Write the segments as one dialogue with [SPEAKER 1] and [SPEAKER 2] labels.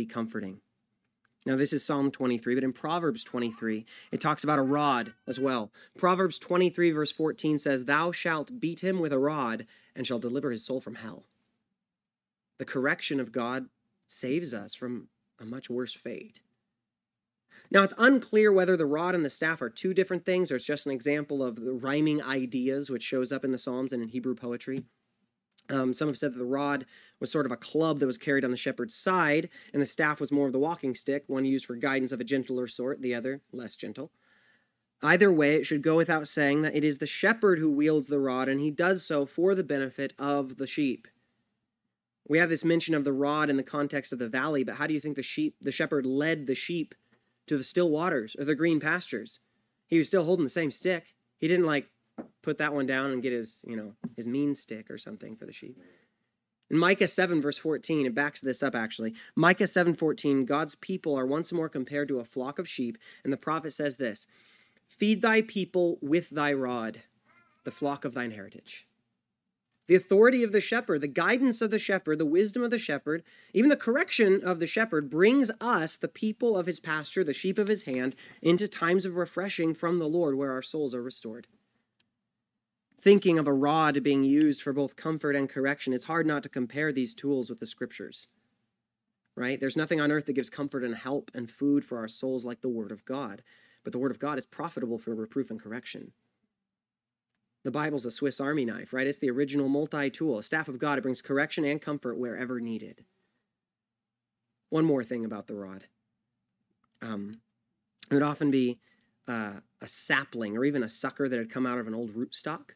[SPEAKER 1] be comforting. Now, this is Psalm 23, but in Proverbs 23, it talks about a rod as well. Proverbs 23, verse 14 says, Thou shalt beat him with a rod and shall deliver his soul from hell. The correction of God saves us from a much worse fate. Now, it's unclear whether the rod and the staff are two different things or it's just an example of the rhyming ideas which shows up in the Psalms and in Hebrew poetry. Um, some have said that the rod was sort of a club that was carried on the shepherd's side, and the staff was more of the walking stick, one used for guidance of a gentler sort, the other less gentle. Either way, it should go without saying that it is the shepherd who wields the rod, and he does so for the benefit of the sheep. We have this mention of the rod in the context of the valley, but how do you think the sheep, the shepherd led the sheep to the still waters or the green pastures? He was still holding the same stick. He didn't like put that one down and get his, you know, his mean stick or something for the sheep. In Micah 7 verse 14, it backs this up actually. Micah 7:14, God's people are once more compared to a flock of sheep, and the prophet says this: "Feed thy people with thy rod, the flock of thine heritage." The authority of the shepherd, the guidance of the shepherd, the wisdom of the shepherd, even the correction of the shepherd brings us, the people of his pasture, the sheep of his hand, into times of refreshing from the Lord where our souls are restored thinking of a rod being used for both comfort and correction, it's hard not to compare these tools with the scriptures. Right? There's nothing on earth that gives comfort and help and food for our souls like the Word of God. But the Word of God is profitable for reproof and correction. The Bible's a Swiss Army knife, right? It's the original multi tool. A staff of God, it brings correction and comfort wherever needed. One more thing about the rod. Um, it would often be uh, a sapling or even a sucker that had come out of an old rootstock.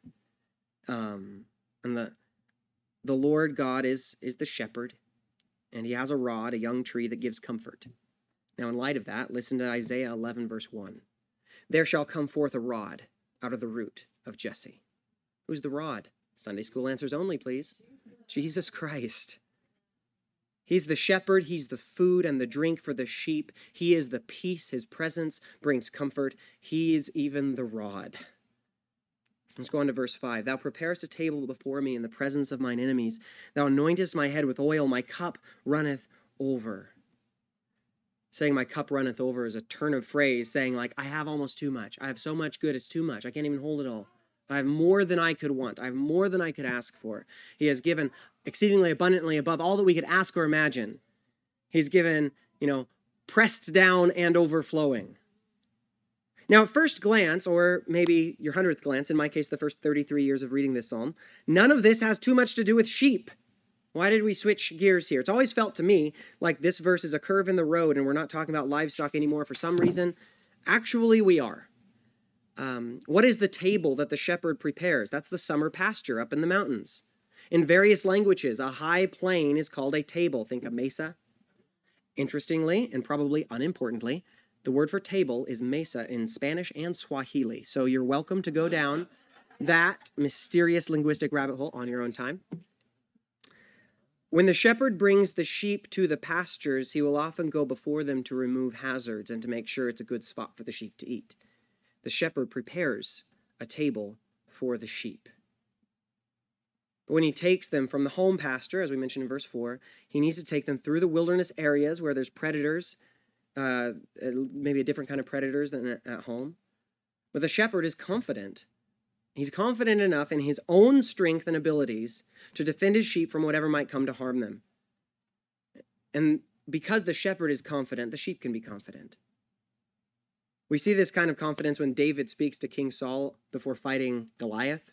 [SPEAKER 1] Um, and the the Lord God is is the shepherd, and He has a rod, a young tree that gives comfort. Now, in light of that, listen to Isaiah 11, verse 1. There shall come forth a rod out of the root of Jesse. Who's the rod? Sunday school answers only, please. Jesus Christ. He's the shepherd, he's the food and the drink for the sheep. He is the peace, his presence brings comfort. He is even the rod. Let's go on to verse 5. Thou preparest a table before me in the presence of mine enemies. Thou anointest my head with oil, my cup runneth over. Saying my cup runneth over is a turn of phrase saying, like, I have almost too much. I have so much good, it's too much. I can't even hold it all. I have more than I could want. I have more than I could ask for. He has given exceedingly abundantly above all that we could ask or imagine. He's given, you know, pressed down and overflowing. Now, at first glance, or maybe your hundredth glance, in my case, the first 33 years of reading this psalm, none of this has too much to do with sheep. Why did we switch gears here? It's always felt to me like this verse is a curve in the road and we're not talking about livestock anymore for some reason. Actually, we are. Um, what is the table that the shepherd prepares? That's the summer pasture up in the mountains. In various languages, a high plain is called a table. Think of mesa. Interestingly, and probably unimportantly, the word for table is mesa in Spanish and Swahili. So you're welcome to go down that mysterious linguistic rabbit hole on your own time. When the shepherd brings the sheep to the pastures, he will often go before them to remove hazards and to make sure it's a good spot for the sheep to eat the shepherd prepares a table for the sheep. But when he takes them from the home pasture, as we mentioned in verse 4, he needs to take them through the wilderness areas where there's predators, uh, maybe a different kind of predators than at home. But the shepherd is confident. He's confident enough in his own strength and abilities to defend his sheep from whatever might come to harm them. And because the shepherd is confident, the sheep can be confident. We see this kind of confidence when David speaks to King Saul before fighting Goliath.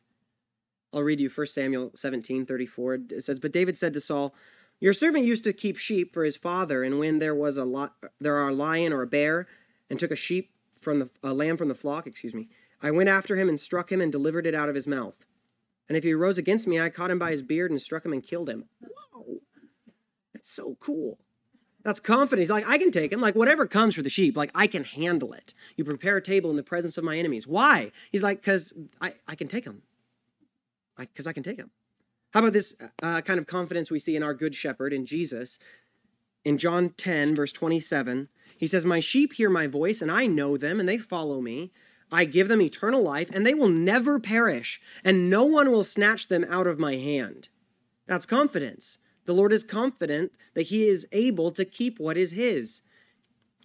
[SPEAKER 1] I'll read you 1 Samuel 17 34. It says, But David said to Saul, Your servant used to keep sheep for his father, and when there was a there are a lion or a bear, and took a sheep from the a lamb from the flock, excuse me, I went after him and struck him and delivered it out of his mouth. And if he rose against me, I caught him by his beard and struck him and killed him. Whoa, that's so cool. That's confidence. He's like, I can take him. Like, whatever comes for the sheep, like, I can handle it. You prepare a table in the presence of my enemies. Why? He's like, because I, I can take him. Because I, I, can take him. How about this uh, kind of confidence we see in our good shepherd, in Jesus? In John 10, verse 27, he says, My sheep hear my voice, and I know them, and they follow me. I give them eternal life, and they will never perish, and no one will snatch them out of my hand. That's confidence. The Lord is confident that he is able to keep what is his.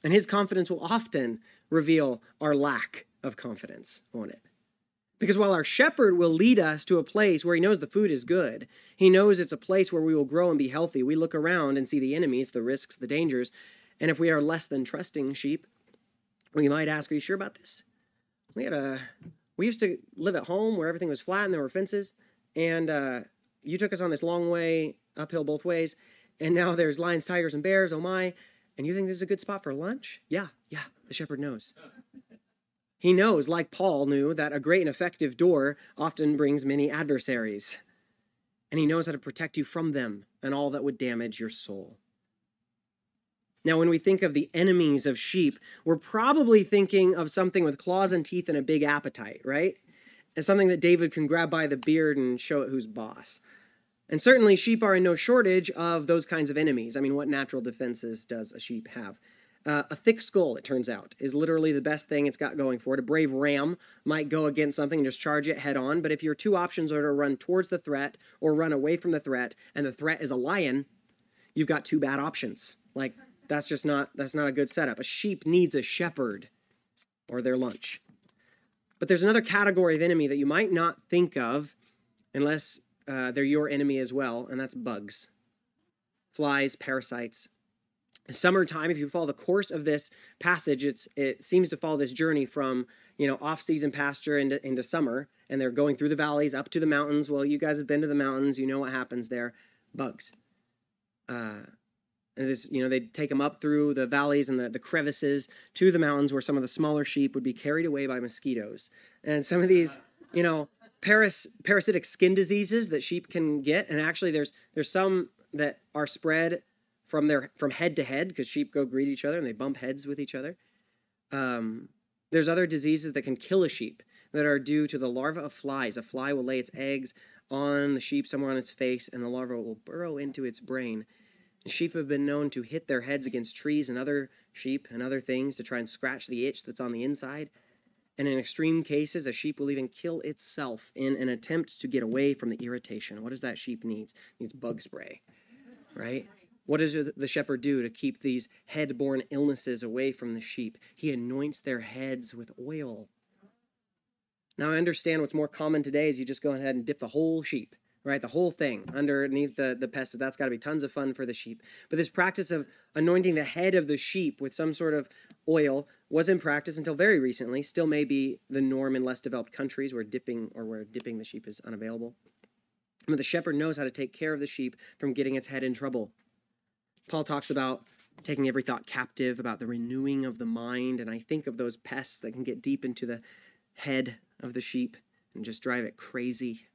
[SPEAKER 1] And his confidence will often reveal our lack of confidence, won't it? Because while our shepherd will lead us to a place where he knows the food is good, he knows it's a place where we will grow and be healthy. We look around and see the enemies, the risks, the dangers. And if we are less than trusting sheep, we might ask, Are you sure about this? We had a we used to live at home where everything was flat and there were fences, and uh, you took us on this long way uphill both ways, and now there's lions, tigers, and bears. Oh my! And you think this is a good spot for lunch? Yeah, yeah. The shepherd knows. He knows, like Paul knew, that a great and effective door often brings many adversaries. And he knows how to protect you from them and all that would damage your soul. Now, when we think of the enemies of sheep, we're probably thinking of something with claws and teeth and a big appetite, right? And something that David can grab by the beard and show it who's boss. And certainly, sheep are in no shortage of those kinds of enemies. I mean, what natural defenses does a sheep have? Uh, a thick skull, it turns out, is literally the best thing it's got going for it. A brave ram might go against something and just charge it head on, but if your two options are to run towards the threat or run away from the threat, and the threat is a lion, you've got two bad options. Like, that's just not that's not a good setup. A sheep needs a shepherd or their lunch. But there's another category of enemy that you might not think of unless uh, they're your enemy as well, and that's bugs, flies, parasites. Summertime if you follow the course of this passage it's it seems to follow this journey from you know off-season pasture into, into summer and they're going through the valleys up to the mountains. Well you guys have been to the mountains. You know what happens there. Bugs. Uh, and this you know they take them up through the valleys and the, the crevices to the mountains where some of the smaller sheep would be carried away by mosquitoes. And some of these you know paras, parasitic skin diseases that sheep can get and actually there's there's some that are spread from their from head to head because sheep go greet each other and they bump heads with each other. Um, there's other diseases that can kill a sheep that are due to the larva of flies. A fly will lay its eggs on the sheep somewhere on its face, and the larva will burrow into its brain. Sheep have been known to hit their heads against trees and other sheep and other things to try and scratch the itch that's on the inside. And in extreme cases, a sheep will even kill itself in an attempt to get away from the irritation. What does that sheep need? It needs bug spray, right? What does the shepherd do to keep these head borne illnesses away from the sheep? He anoints their heads with oil. Now, I understand what's more common today is you just go ahead and dip the whole sheep, right? The whole thing underneath the, the pestle. That's got to be tons of fun for the sheep. But this practice of anointing the head of the sheep with some sort of oil was in practice until very recently. Still may be the norm in less developed countries where dipping or where dipping the sheep is unavailable. But the shepherd knows how to take care of the sheep from getting its head in trouble. Paul talks about taking every thought captive, about the renewing of the mind. And I think of those pests that can get deep into the head of the sheep and just drive it crazy.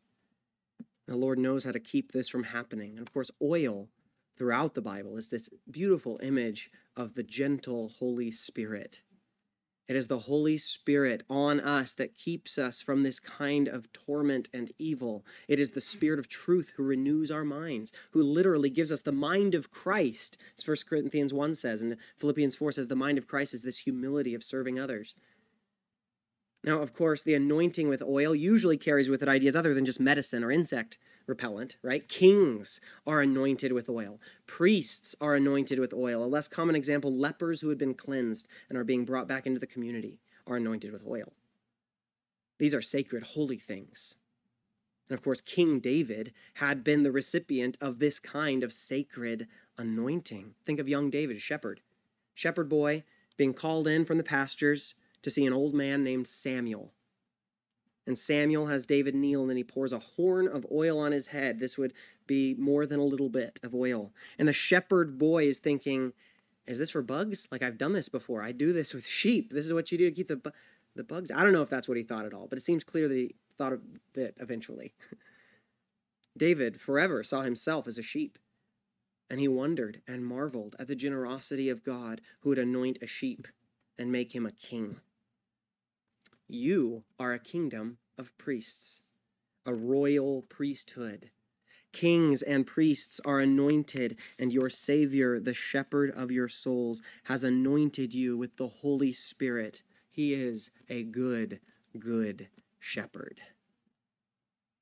[SPEAKER 1] The Lord knows how to keep this from happening. And of course, oil throughout the Bible is this beautiful image of the gentle Holy Spirit it is the Holy Spirit on us that keeps us from this kind of torment and evil. It is the Spirit of truth who renews our minds, who literally gives us the mind of Christ, as 1 Corinthians 1 says, and Philippians 4 says, the mind of Christ is this humility of serving others. Now, of course, the anointing with oil usually carries with it ideas other than just medicine or insect repellent, right? Kings are anointed with oil. Priests are anointed with oil. A less common example, lepers who had been cleansed and are being brought back into the community are anointed with oil. These are sacred, holy things. And of course, King David had been the recipient of this kind of sacred anointing. Think of young David, a shepherd. Shepherd boy being called in from the pastures to see an old man named Samuel. And Samuel has David kneel, and then he pours a horn of oil on his head. This would be more than a little bit of oil. And the shepherd boy is thinking, Is this for bugs? Like, I've done this before. I do this with sheep. This is what you do to keep the, bu- the bugs. I don't know if that's what he thought at all, but it seems clear that he thought of it eventually. David forever saw himself as a sheep. And he wondered and marveled at the generosity of God who would anoint a sheep and make him a king. You are a kingdom of priests, a royal priesthood. Kings and priests are anointed, and your Savior, the shepherd of your souls, has anointed you with the Holy Spirit. He is a good, good shepherd.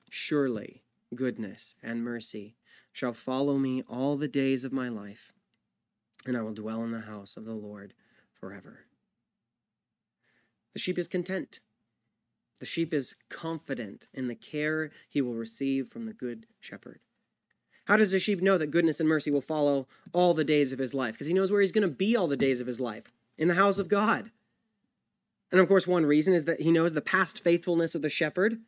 [SPEAKER 1] Surely, goodness and mercy shall follow me all the days of my life, and I will dwell in the house of the Lord forever. The sheep is content. The sheep is confident in the care he will receive from the good shepherd. How does the sheep know that goodness and mercy will follow all the days of his life? Because he knows where he's going to be all the days of his life in the house of God. And of course, one reason is that he knows the past faithfulness of the shepherd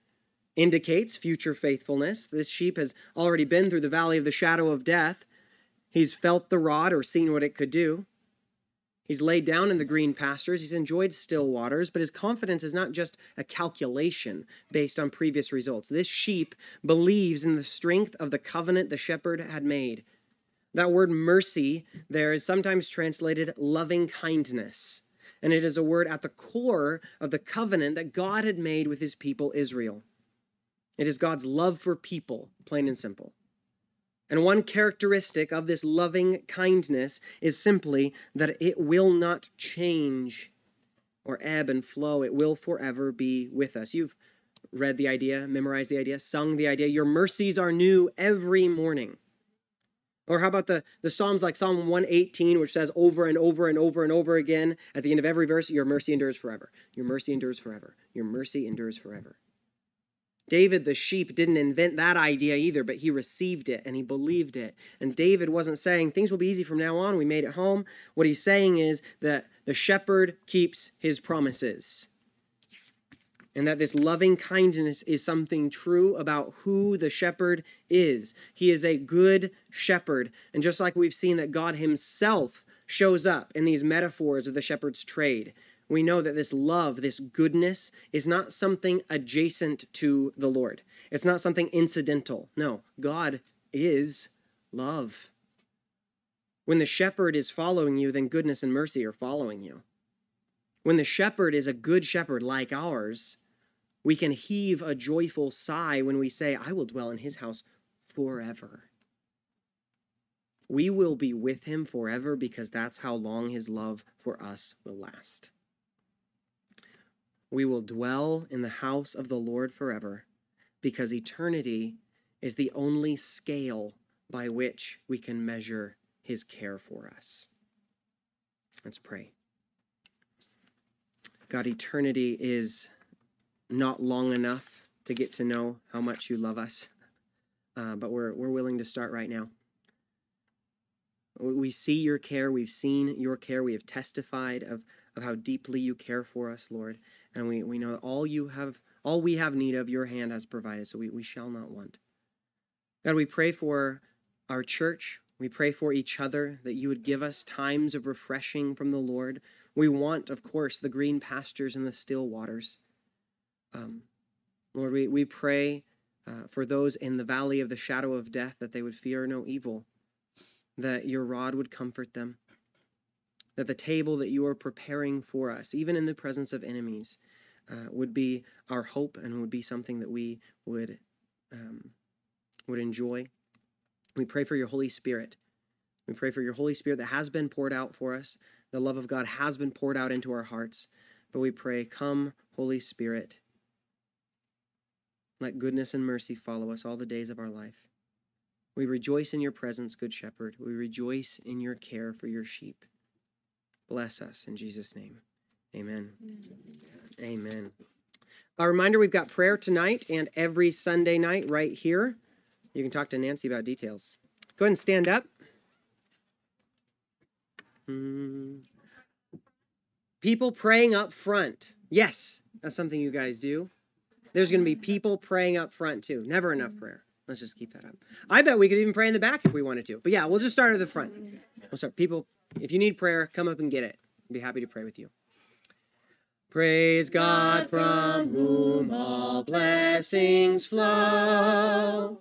[SPEAKER 1] indicates future faithfulness. This sheep has already been through the valley of the shadow of death. He's felt the rod or seen what it could do. He's laid down in the green pastures. He's enjoyed still waters, but his confidence is not just a calculation based on previous results. This sheep believes in the strength of the covenant the shepherd had made. That word mercy there is sometimes translated loving kindness, and it is a word at the core of the covenant that God had made with his people Israel. It is God's love for people, plain and simple. And one characteristic of this loving kindness is simply that it will not change or ebb and flow. It will forever be with us. You've read the idea, memorized the idea, sung the idea. Your mercies are new every morning. Or how about the, the Psalms like Psalm 118, which says over and over and over and over again at the end of every verse, Your mercy endures forever. Your mercy endures forever. Your mercy endures forever. David, the sheep, didn't invent that idea either, but he received it and he believed it. And David wasn't saying things will be easy from now on. We made it home. What he's saying is that the shepherd keeps his promises. And that this loving kindness is something true about who the shepherd is. He is a good shepherd. And just like we've seen that God himself shows up in these metaphors of the shepherd's trade, we know that this love, this goodness, is not something adjacent to the Lord. It's not something incidental. No, God is love. When the shepherd is following you, then goodness and mercy are following you. When the shepherd is a good shepherd like ours, we can heave a joyful sigh when we say, I will dwell in his house forever. We will be with him forever because that's how long his love for us will last. We will dwell in the house of the Lord forever because eternity is the only scale by which we can measure his care for us. Let's pray. God, eternity is not long enough to get to know how much you love us, uh, but we're, we're willing to start right now. We see your care, we've seen your care, we have testified of, of how deeply you care for us, Lord and we, we know all you have all we have need of your hand has provided so we, we shall not want. God we pray for our church. We pray for each other that you would give us times of refreshing from the lord. We want of course the green pastures and the still waters. Um, lord we, we pray uh, for those in the valley of the shadow of death that they would fear no evil that your rod would comfort them that the table that you are preparing for us, even in the presence of enemies, uh, would be our hope and would be something that we would um, would enjoy. We pray for your Holy Spirit. We pray for your Holy Spirit that has been poured out for us. The love of God has been poured out into our hearts. But we pray, come, Holy Spirit. Let goodness and mercy follow us all the days of our life. We rejoice in your presence, Good Shepherd. We rejoice in your care for your sheep. Bless us in Jesus' name. Amen. Amen. A reminder we've got prayer tonight and every Sunday night right here. You can talk to Nancy about details. Go ahead and stand up. Hmm. People praying up front. Yes, that's something you guys do. There's going to be people praying up front too. Never enough prayer. Let's just keep that up. I bet we could even pray in the back if we wanted to. But yeah, we'll just start at the front. We'll start. People if you need prayer, come up and get it. I'll be happy to pray with you. Praise God from whom all blessings flow.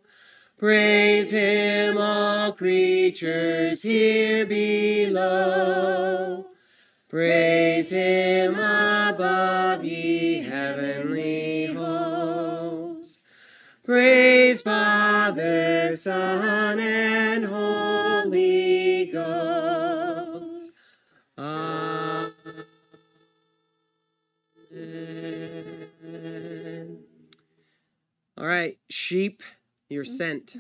[SPEAKER 1] Praise him, all creatures here below. Praise him above, ye heavenly hosts. Praise Son, and Holy Ghost. Amen. All right, sheep, you're sent.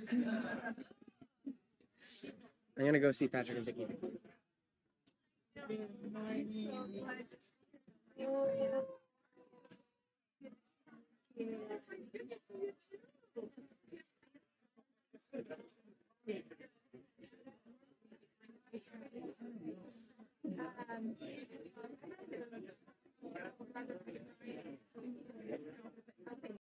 [SPEAKER 1] I'm gonna go see Patrick and Vicky.
[SPEAKER 2] Um, okay.